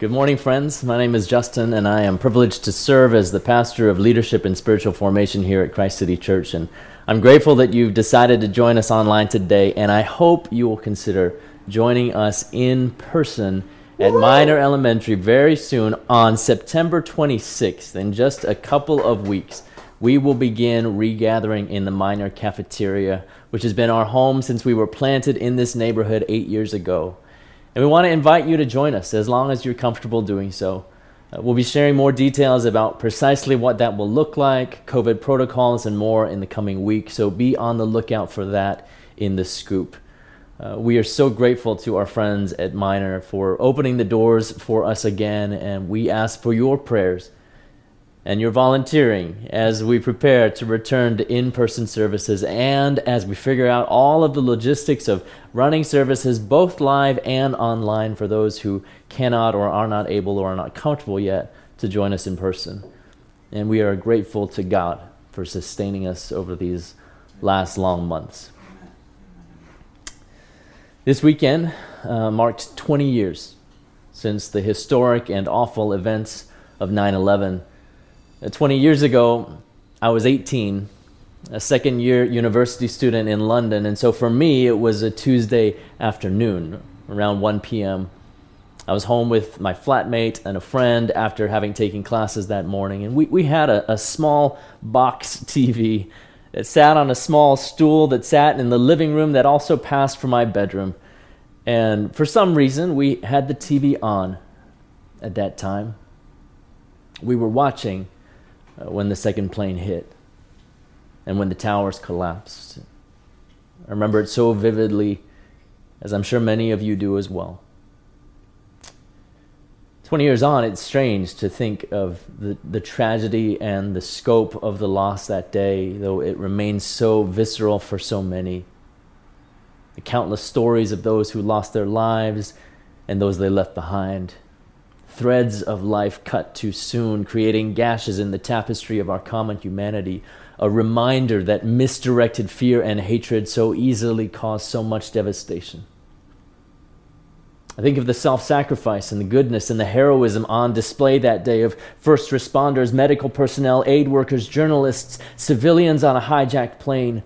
Good morning, friends. My name is Justin, and I am privileged to serve as the pastor of leadership and spiritual formation here at Christ City Church. And I'm grateful that you've decided to join us online today, and I hope you will consider joining us in person at Minor Elementary very soon on September 26th. In just a couple of weeks, we will begin regathering in the Minor Cafeteria, which has been our home since we were planted in this neighborhood eight years ago. And we want to invite you to join us as long as you're comfortable doing so. Uh, we'll be sharing more details about precisely what that will look like, COVID protocols, and more in the coming week. So be on the lookout for that in the scoop. Uh, we are so grateful to our friends at Minor for opening the doors for us again, and we ask for your prayers and your volunteering as we prepare to return to in person services and as we figure out all of the logistics of running services both live and online for those who cannot or are not able or are not comfortable yet to join us in person. And we are grateful to God for sustaining us over these last long months. This weekend uh, marked 20 years since the historic and awful events of 9 11 uh, 20 years ago, I was 18, a second year university student in London. And so for me, it was a Tuesday afternoon around 1 p.m. I was home with my flatmate and a friend after having taken classes that morning. And we, we had a, a small box TV that sat on a small stool that sat in the living room that also passed for my bedroom. And for some reason, we had the TV on at that time. We were watching uh, Uh, when the second plane hit and when the towers collapsed. I remember it so vividly, as I'm sure many of you do as well. 20 years on, it's strange to think of the, the tragedy and the scope of the loss that day, though it remains so visceral for so many. The countless stories of those who lost their lives and those they left behind threads of life cut too soon, creating gashes in the tapestry of our common humanity, a reminder that misdirected fear and hatred so easily cause so much devastation. I think of the self sacrifice and the goodness and the heroism on display that day of first responders, medical personnel, aid workers, journalists, civilians on a hijacked plane,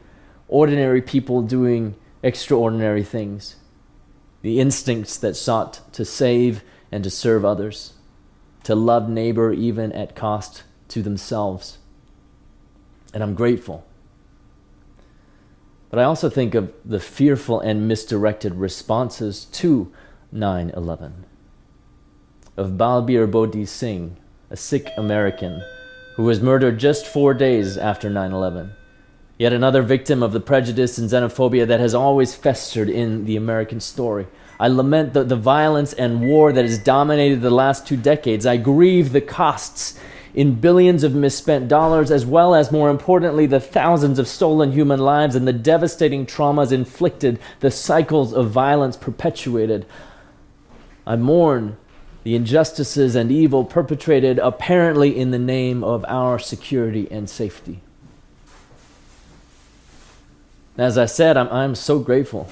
ordinary people doing extraordinary things. The instincts that sought to save and to serve others, to love neighbor even at cost to themselves. And I'm grateful. But I also think of the fearful and misdirected responses to 9 11. Of Balbir Sodhi Singh, a Sikh American who was murdered just four days after 9 11. Yet another victim of the prejudice and xenophobia that has always festered in the American story. I lament the, the violence and war that has dominated the last two decades. I grieve the costs in billions of misspent dollars, as well as, more importantly, the thousands of stolen human lives and the devastating traumas inflicted, the cycles of violence perpetuated. I mourn the injustices and evil perpetrated apparently in the name of our security and safety. As I said, I'm, I'm so grateful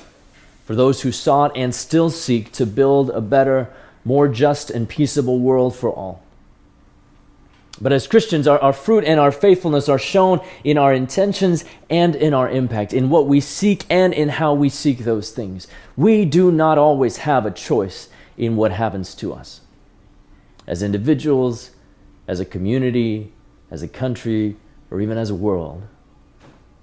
for those who sought and still seek to build a better, more just, and peaceable world for all. But as Christians, our, our fruit and our faithfulness are shown in our intentions and in our impact, in what we seek and in how we seek those things. We do not always have a choice in what happens to us. As individuals, as a community, as a country, or even as a world.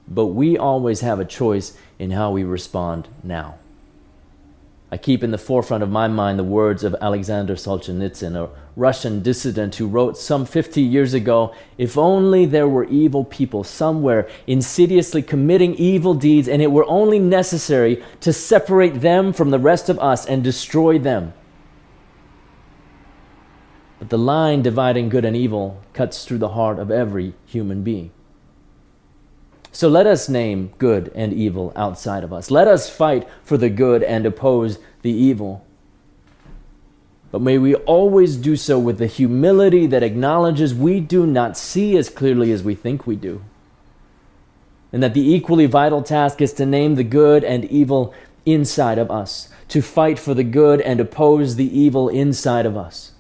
But we always have a choice in how we respond now. I keep in the forefront of my mind the words of Alexander Solzhenitsyn, a Russian dissident who wrote some 50 years ago If only there were evil people somewhere insidiously committing evil deeds, and it were only necessary to separate them from the rest of us and destroy them. But the line dividing good and evil cuts through the heart of every human being. So let us name good and evil outside of us. Let us fight for the good and oppose the evil. But may we always do so with the humility that acknowledges we do not see as clearly as we think we do. And that the equally vital task is to name the good and evil inside of us, to fight for the good and oppose the evil inside of us.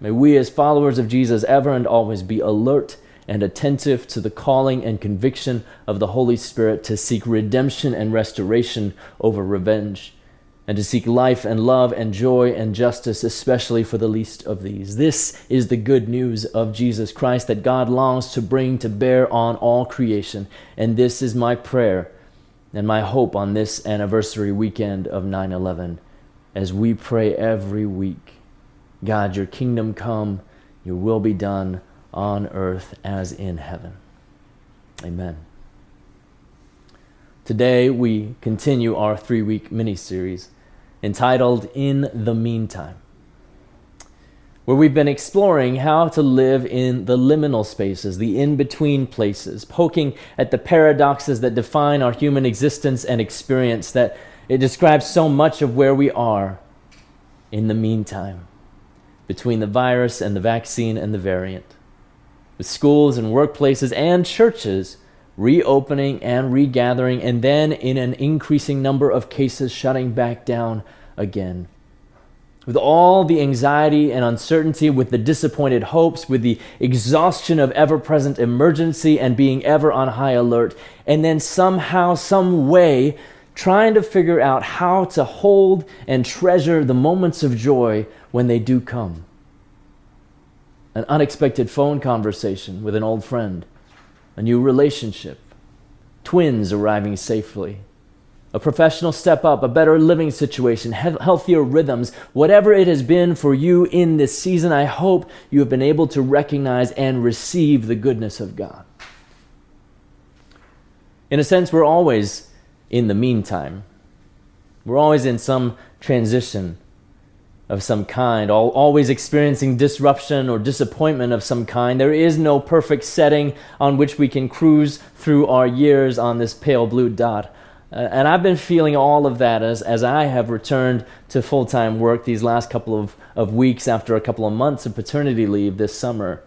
May we, as followers of Jesus, ever and always be alert and attentive to the calling and conviction of the Holy Spirit to seek redemption and restoration over revenge, and to seek life and love and joy and justice, especially for the least of these. This is the good news of Jesus Christ that God longs to bring to bear on all creation, and this is my prayer and my hope on this anniversary weekend of 9 11 as we pray every week God, your kingdom come, your will be done on earth as in heaven. Amen. Today we continue our three week mini series entitled In the Meantime, where we've been exploring how to live in the liminal spaces, the in between places, poking at the paradoxes that define our human existence and experience, that it describes so much of where we are in the meantime between the virus and the vaccine and the variant, with schools and workplaces and churches reopening and regathering, and then in an increasing number of cases shutting back down again. With all the anxiety and uncertainty, with the disappointed hopes, with the exhaustion of ever present emergency and being ever on high alert, and then somehow, some way, trying to figure out how to hold and treasure the moments of joy when they do come. An unexpected phone conversation with an old friend, a new relationship, twins arriving safely, a professional step up, a better living situation, healthier rhythms, whatever it has been for you in this season, I hope you have been able to recognize and receive the goodness of God. In a sense, we're always in the meantime. We're always in some transition of some kind, always experiencing disruption or disappointment of some kind. There is no perfect setting on which we can cruise through our years on this pale blue dot. Uh, and I've been feeling all of that as, as I have returned to full time work these last couple of, of weeks after a couple of months of paternity leave this summer.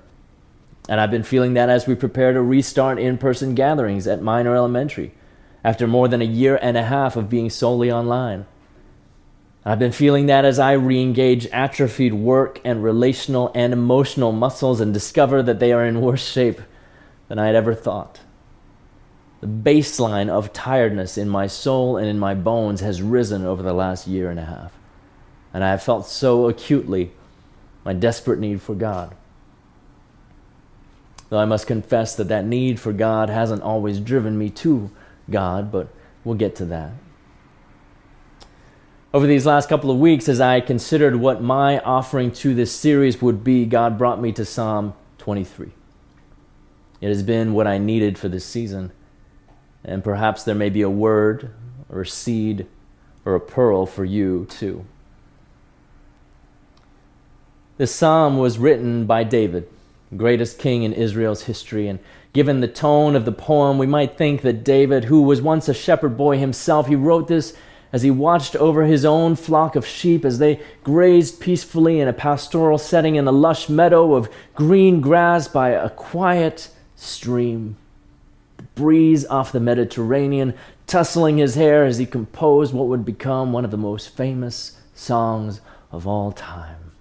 And I've been feeling that as we prepare to restart in person gatherings at Minor Elementary after more than a year and a half of being solely online. I've been feeling that as I re engage atrophied work and relational and emotional muscles and discover that they are in worse shape than I had ever thought. The baseline of tiredness in my soul and in my bones has risen over the last year and a half. And I have felt so acutely my desperate need for God. Though I must confess that that need for God hasn't always driven me to God, but we'll get to that. Over these last couple of weeks, as I considered what my offering to this series would be, God brought me to Psalm 23. It has been what I needed for this season, and perhaps there may be a word or a seed or a pearl for you too. This psalm was written by David, greatest king in Israel's history, and Given the tone of the poem, we might think that David, who was once a shepherd boy himself, he wrote this as he watched over his own flock of sheep as they grazed peacefully in a pastoral setting in a lush meadow of green grass by a quiet stream. The breeze off the Mediterranean tussling his hair as he composed what would become one of the most famous songs of all time.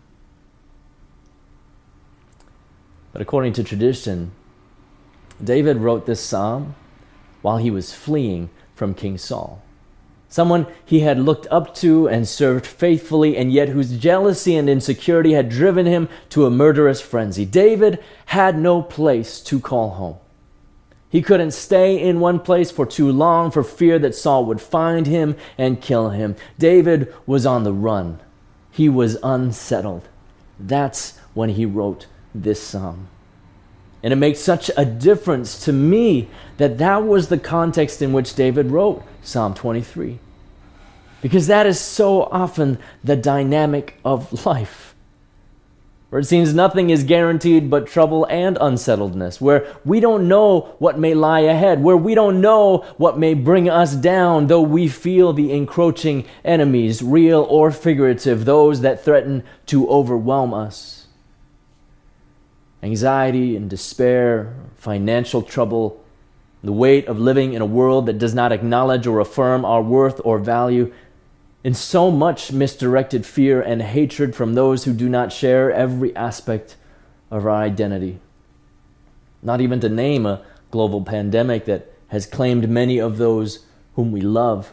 But according to tradition, David wrote this psalm while he was fleeing from King Saul. Someone he had looked up to and served faithfully, and yet whose jealousy and insecurity had driven him to a murderous frenzy. David had no place to call home. He couldn't stay in one place for too long for fear that Saul would find him and kill him. David was on the run. He was unsettled. That's when he wrote this psalm. And it makes such a difference to me that that was the context in which David wrote Psalm 23. Because that is so often the dynamic of life. Where it seems nothing is guaranteed but trouble and unsettledness, where we don't know what may lie ahead, where we don't know what may bring us down, though we feel the encroaching enemies, real or figurative, those that threaten to overwhelm us anxiety and despair, financial trouble, the weight of living in a world that does not acknowledge or affirm our worth or value. and so much misdirected fear and hatred from those who do not share every aspect of our identity. Not even to name a global pandemic that has claimed many of those whom we love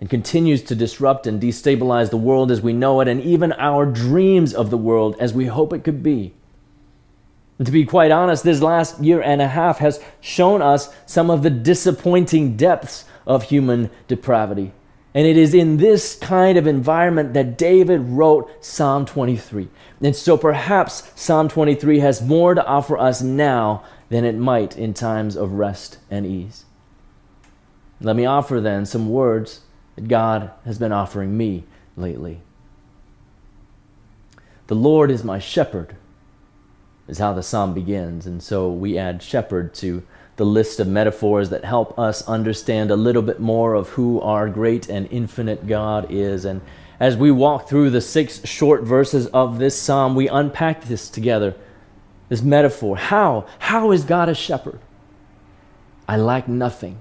and continues to disrupt and destabilize the world as we know it and even our dreams of the world as we hope it could be. To be quite honest, this last year and a half has shown us some of the disappointing depths of human depravity. And it is in this kind of environment that David wrote Psalm 23. And so perhaps Psalm 23 has more to offer us now than it might in times of rest and ease. Let me offer then some words that God has been offering me lately. The Lord is my shepherd, is how the psalm begins. And so we add shepherd to the list of metaphors that help us understand a little bit more of who our great and infinite God is. And as we walk through the six short verses of this psalm, we unpack this together. This metaphor. How? How is God a shepherd? I lack nothing.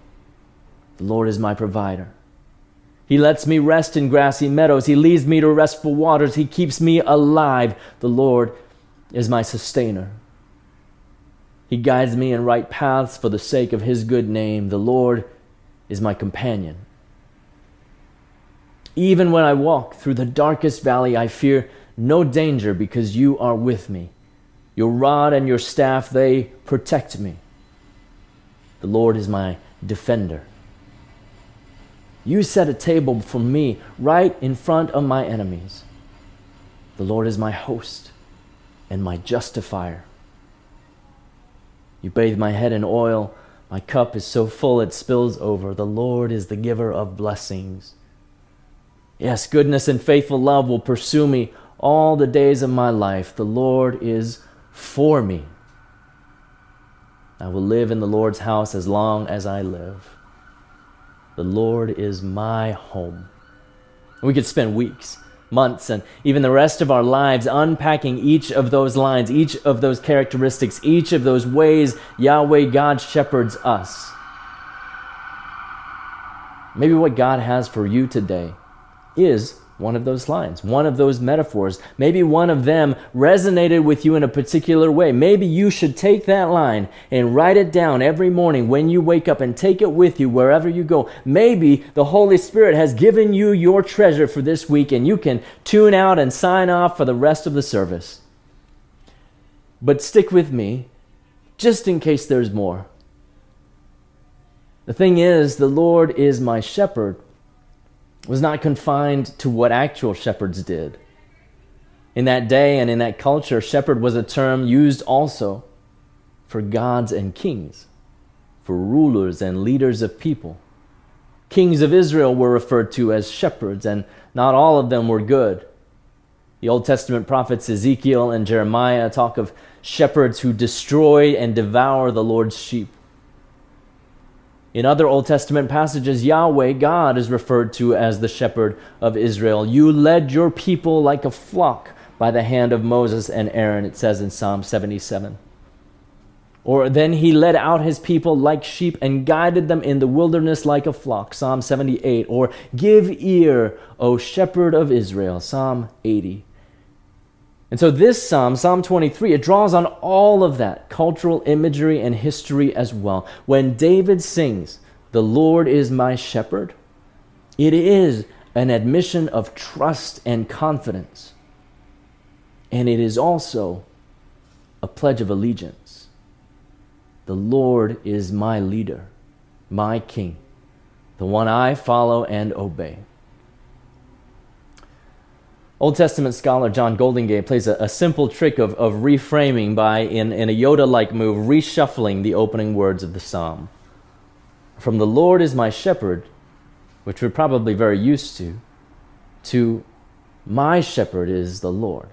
The Lord is my provider. He lets me rest in grassy meadows. He leads me to restful waters. He keeps me alive. The Lord is my sustainer. He guides me in right paths for the sake of His good name. The Lord is my companion. Even when I walk through the darkest valley, I fear no danger because you are with me. Your rod and your staff, they protect me. The Lord is my defender. You set a table for me right in front of my enemies. The Lord is my host and my justifier. You bathe my head in oil. My cup is so full it spills over. The Lord is the giver of blessings. Yes, goodness and faithful love will pursue me all the days of my life. The Lord is for me. I will live in the Lord's house as long as I live. The Lord is my home. We could spend weeks months, and even the rest of our lives unpacking each of those lines, each of those characteristics, each of those ways Yahweh God shepherds us. Maybe what God has for you today is one of those lines, one of those metaphors. Maybe one of them resonated with you in a particular way. Maybe you should take that line and write it down every morning when you wake up and take it with you wherever you go. Maybe the Holy Spirit has given you your treasure for this week and you can tune out and sign off for the rest of the service. But stick with me just in case there's more. The thing is, the Lord is my shepherd was not confined to what actual shepherds did. In that day and in that culture, shepherd was a term used also for gods and kings, for rulers and leaders of people. Kings of Israel were referred to as shepherds, and not all of them were good. The Old Testament prophets Ezekiel and Jeremiah talk of shepherds who destroy and devour the Lord's sheep. In other Old Testament passages, Yahweh, God, is referred to as the shepherd of Israel. You led your people like a flock by the hand of Moses and Aaron, it says in Psalm 77. Or then he led out his people like sheep and guided them in the wilderness like a flock, Psalm 78. Or give ear, O shepherd of Israel, Psalm 80. And so this psalm, Psalm 23, it draws on all of that cultural imagery and history as well. When David sings, The Lord is my shepherd, it is an admission of trust and confidence. And it is also a pledge of allegiance. The Lord is my leader, my king, the one I follow and obey. Old Testament scholar John Goldingay plays a, a simple trick of, of reframing by, in, in a Yoda like move, reshuffling the opening words of the psalm. From the Lord is my shepherd, which we're probably very used to, to my shepherd is the Lord.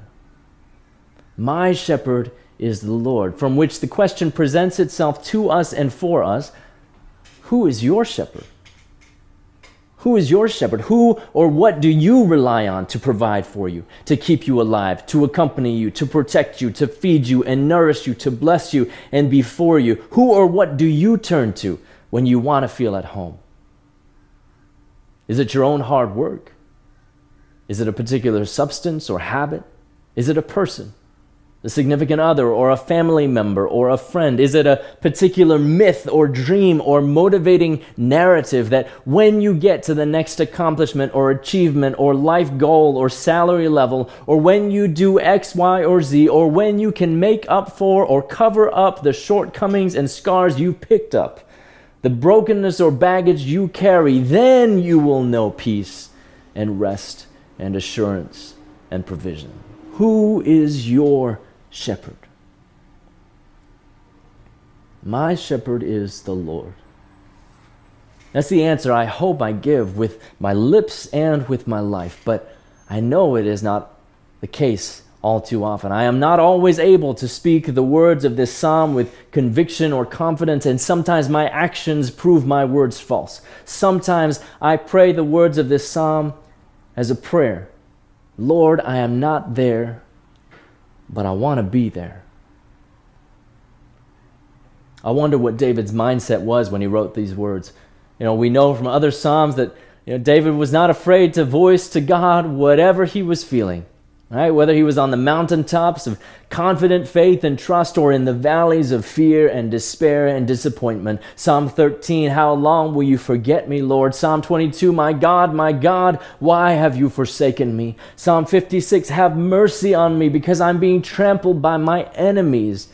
My shepherd is the Lord, from which the question presents itself to us and for us who is your shepherd? Who is your shepherd? Who or what do you rely on to provide for you, to keep you alive, to accompany you, to protect you, to feed you and nourish you, to bless you and be for you? Who or what do you turn to when you want to feel at home? Is it your own hard work? Is it a particular substance or habit? Is it a person? A significant other or a family member or a friend? Is it a particular myth or dream or motivating narrative that when you get to the next accomplishment or achievement or life goal or salary level or when you do X, Y, or Z or when you can make up for or cover up the shortcomings and scars you picked up, the brokenness or baggage you carry, then you will know peace and rest and assurance and provision. Who is your shepherd. My shepherd is the Lord. That's the answer I hope I give with my lips and with my life, but I know it is not the case all too often. I am not always able to speak the words of this psalm with conviction or confidence, and sometimes my actions prove my words false. Sometimes I pray the words of this psalm as a prayer Lord, I am not there but I want to be there. I wonder what David's mindset was when he wrote these words. You know, we know from other Psalms that you know, David was not afraid to voice to God whatever he was feeling. Right? Whether he was on the mountaintops of confident faith and trust or in the valleys of fear and despair and disappointment. Psalm 13, How long will you forget me, Lord? Psalm 22, My God, my God, why have you forsaken me? Psalm 56, Have mercy on me because I'm being trampled by my enemies.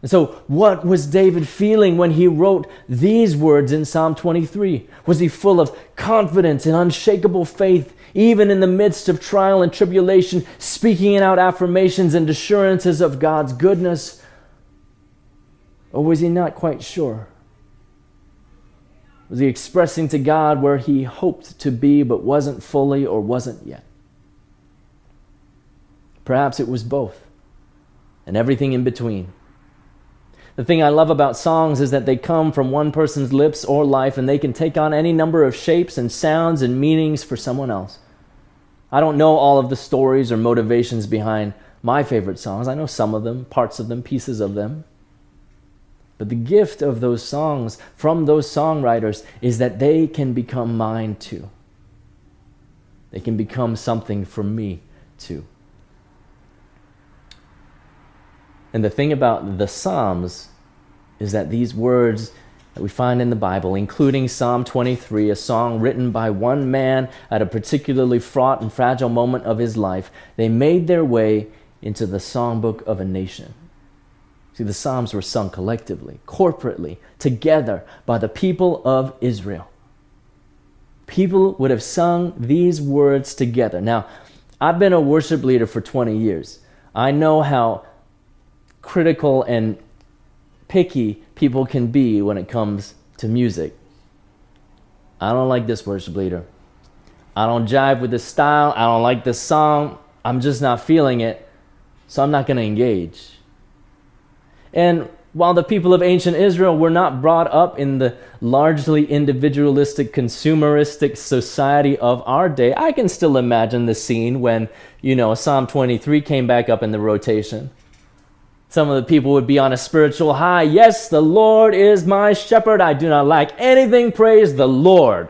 And so, what was David feeling when he wrote these words in Psalm 23? Was he full of confidence and unshakable faith, even in the midst of trial and tribulation, speaking out affirmations and assurances of God's goodness? Or was he not quite sure? Was he expressing to God where he hoped to be but wasn't fully or wasn't yet? Perhaps it was both, and everything in between. The thing I love about songs is that they come from one person's lips or life and they can take on any number of shapes and sounds and meanings for someone else. I don't know all of the stories or motivations behind my favorite songs. I know some of them, parts of them, pieces of them. But the gift of those songs from those songwriters is that they can become mine too. They can become something for me too. And the thing about the Psalms is that these words that we find in the Bible, including Psalm 23, a song written by one man at a particularly fraught and fragile moment of his life, they made their way into the songbook of a nation. See, the Psalms were sung collectively, corporately, together by the people of Israel. People would have sung these words together. Now, I've been a worship leader for 20 years. I know how critical and picky people can be when it comes to music. I don't like this worship leader. I don't jive with this style. I don't like this song. I'm just not feeling it. So I'm not going to engage. And while the people of ancient Israel were not brought up in the largely individualistic, consumeristic society of our day, I can still imagine the scene when, you know, Psalm 23 came back up in the rotation. Some of the people would be on a spiritual high. Yes, the Lord is my shepherd. I do not lack anything. Praise the Lord.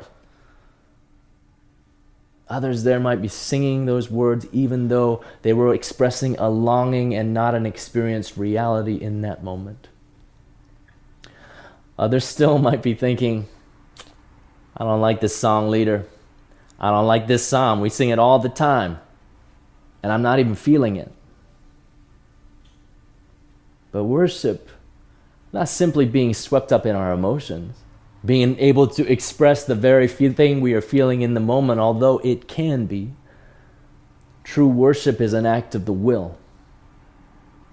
Others there might be singing those words even though they were expressing a longing and not an experienced reality in that moment. Others still might be thinking, I don't like this song leader. I don't like this psalm. We sing it all the time, and I'm not even feeling it. But worship, not simply being swept up in our emotions, being able to express the very thing we are feeling in the moment, although it can be. True worship is an act of the will.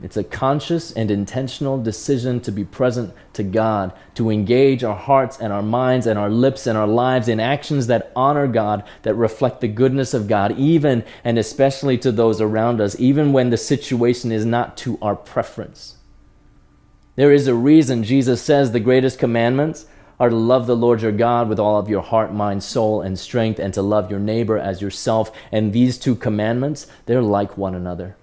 It's a conscious and intentional decision to be present to God, to engage our hearts and our minds and our lips and our lives in actions that honor God, that reflect the goodness of God, even and especially to those around us, even when the situation is not to our preference. There is a reason Jesus says the greatest commandments are to love the Lord your God with all of your heart, mind, soul, and strength, and to love your neighbor as yourself. And these two commandments, they're like one another.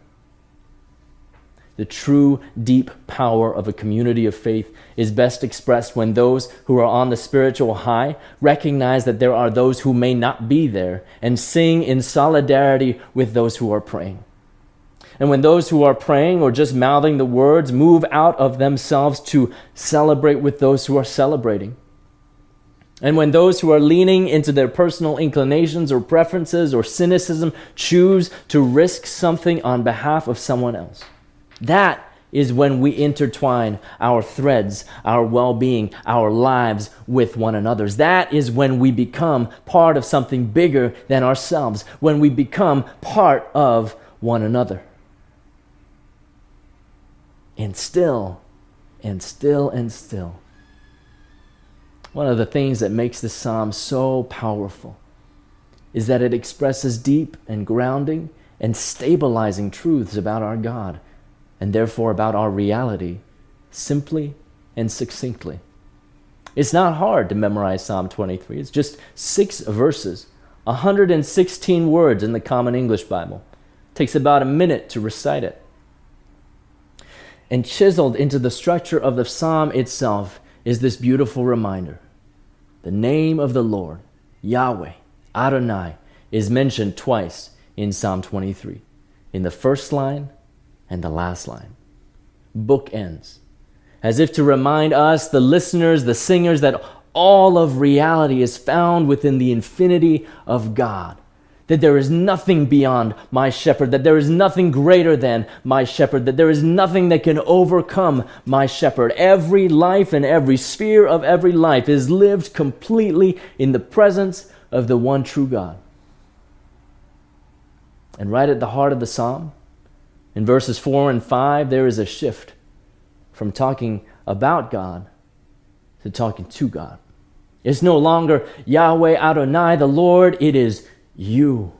The true, deep power of a community of faith is best expressed when those who are on the spiritual high recognize that there are those who may not be there and sing in solidarity with those who are praying. And when those who are praying or just mouthing the words move out of themselves to celebrate with those who are celebrating. And when those who are leaning into their personal inclinations or preferences or cynicism choose to risk something on behalf of someone else. That is when we intertwine our threads, our well being, our lives with one another's. That is when we become part of something bigger than ourselves, when we become part of one another. And still, and still, and still, one of the things that makes this psalm so powerful is that it expresses deep and grounding and stabilizing truths about our God and therefore about our reality simply and succinctly. It's not hard to memorize Psalm 23. It's just six verses, 116 words in the Common English Bible. It takes about a minute to recite it. And chiseled into the structure of the psalm itself is this beautiful reminder. The name of the Lord, Yahweh, Adonai, is mentioned twice in Psalm 23. In the first line and the last line. Book ends. As if to remind us, the listeners, the singers, that all of reality is found within the infinity of God. That there is nothing beyond my shepherd, that there is nothing greater than my shepherd, that there is nothing that can overcome my shepherd. Every life and every sphere of every life is lived completely in the presence of the one true God. And right at the heart of the psalm in verses 4 and 5, there is a shift from talking about God to talking to God. It's no longer Yahweh Adonai, the Lord, it is you.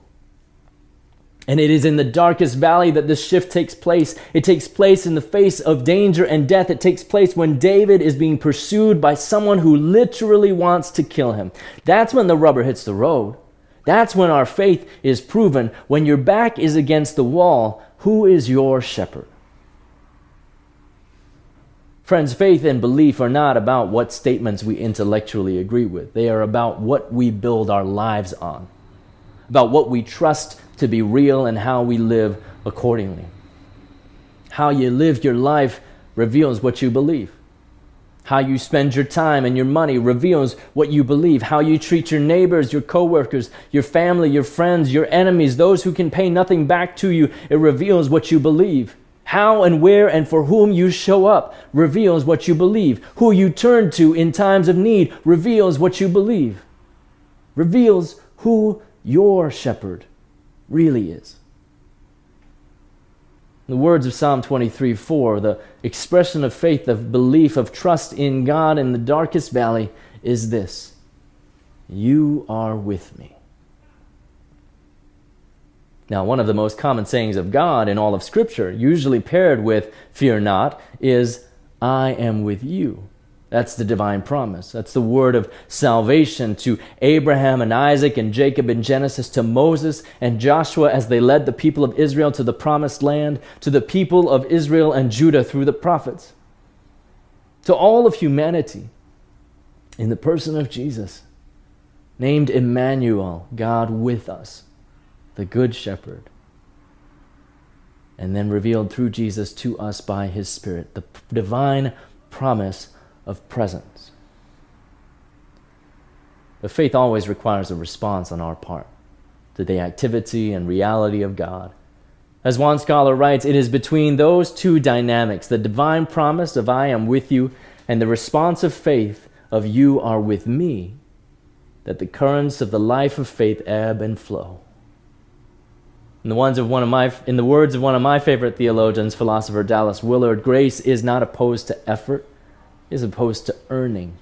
And it is in the darkest valley that this shift takes place. It takes place in the face of danger and death. It takes place when David is being pursued by someone who literally wants to kill him. That's when the rubber hits the road. That's when our faith is proven. When your back is against the wall, who is your shepherd? Friends, faith and belief are not about what statements we intellectually agree with. They are about what we build our lives on, about what we trust to be real and how we live accordingly. How you live your life reveals what you believe. How you spend your time and your money reveals what you believe. How you treat your neighbors, your coworkers, your family, your friends, your enemies, those who can pay nothing back to you, it reveals what you believe. How and where and for whom you show up reveals what you believe. Who you turn to in times of need reveals what you believe. Reveals who your shepherd really is. The words of Psalm 23 4, the expression of faith, of belief, of trust in God in the darkest valley is this You are with me. Now, one of the most common sayings of God in all of Scripture, usually paired with fear not, is I am with you. That's the divine promise. That's the word of salvation to Abraham and Isaac and Jacob in Genesis, to Moses and Joshua as they led the people of Israel to the promised land, to the people of Israel and Judah through the prophets, to all of humanity in the person of Jesus, named Emmanuel, God with us, the Good Shepherd, and then revealed through Jesus to us by his Spirit, the divine promise of presence. But faith always requires a response on our part to the activity and reality of God. As one scholar writes, it is between those two dynamics, the divine promise of I am with you and the response of faith of you are with me, that the currents of the life of faith ebb and flow. In the, ones of one of my, in the words of one of my favorite theologians, philosopher Dallas Willard, grace is not opposed to effort, as opposed to earning.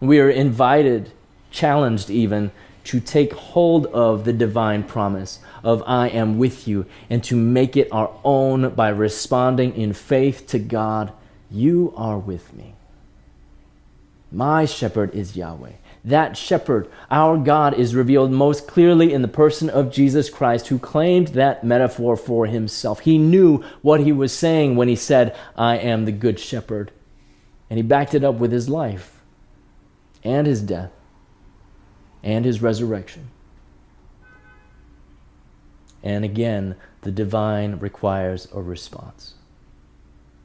We are invited, challenged even, to take hold of the divine promise of I am with you and to make it our own by responding in faith to God. You are with me. My shepherd is Yahweh. that shepherd, our God, is revealed most clearly in the person of Jesus Christ, who claimed that metaphor for himself. He knew what he was saying when he said, I am the good shepherd. And he backed it up with his life and his death and his resurrection. And again, the divine requires a response.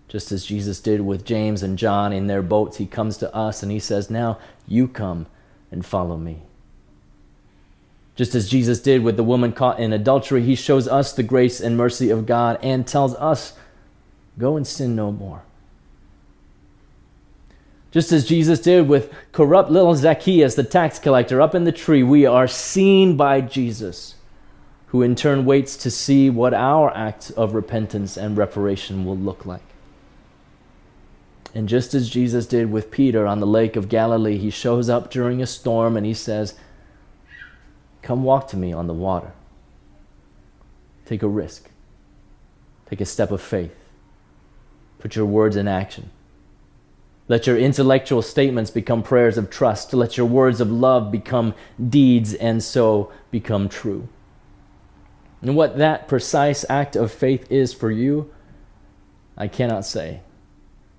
Just as Jesus did with James and John in their boats, he comes to us and he says, Now you come and follow me. Just as Jesus did with the woman caught in adultery, he shows us the grace and mercy of God and tells us, Go and sin no more. Just as Jesus did with corrupt little Zacchaeus, the tax collector, up in the tree, we are seen by Jesus, who in turn waits to see what our act of repentance and reparation will look like. And just as Jesus did with Peter on the lake of Galilee, he shows up during a storm and he says, Come walk to me on the water. Take a risk. Take a step of faith. Put your words in action. Let your intellectual statements become prayers of trust. Let your words of love become deeds and so become true. And what that precise act of faith is for you, I cannot say.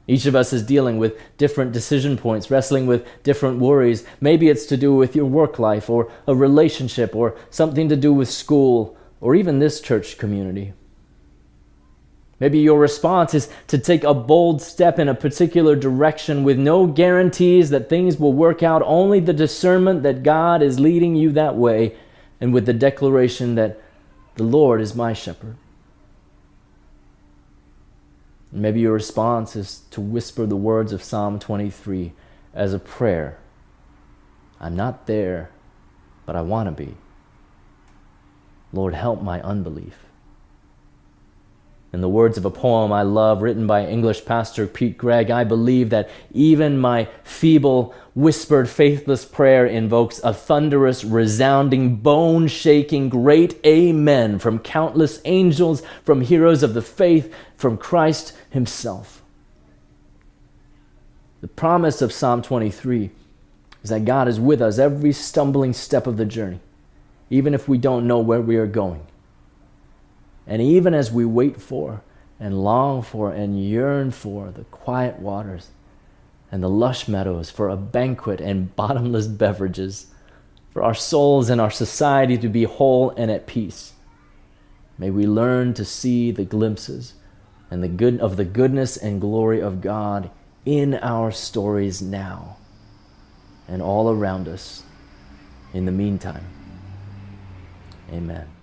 Each of us is dealing with different decision points, wrestling with different worries. Maybe it's to do with your work life or a relationship or something to do with school or even this church community. Maybe your response is to take a bold step in a particular direction with no guarantees that things will work out, only the discernment that God is leading you that way, and with the declaration that the Lord is my shepherd. Maybe your response is to whisper the words of Psalm 23 as a prayer I'm not there, but I want to be. Lord, help my unbelief. In the words of a poem I love written by English pastor Pete Greig, I believe that even my feeble, whispered, faithless prayer invokes a thunderous, resounding, bone shaking, great amen from countless angels, from heroes of the faith, from Christ Himself. The promise of Psalm 23 is that God is with us every stumbling step of the journey, even if we don't know where we are going. And even as we wait for and long for and yearn for the quiet waters and the lush meadows, for a banquet and bottomless beverages, for our souls and our society to be whole and at peace, may we learn to see the glimpses and the good of the goodness and glory of God in our stories now and all around us in the meantime. Amen.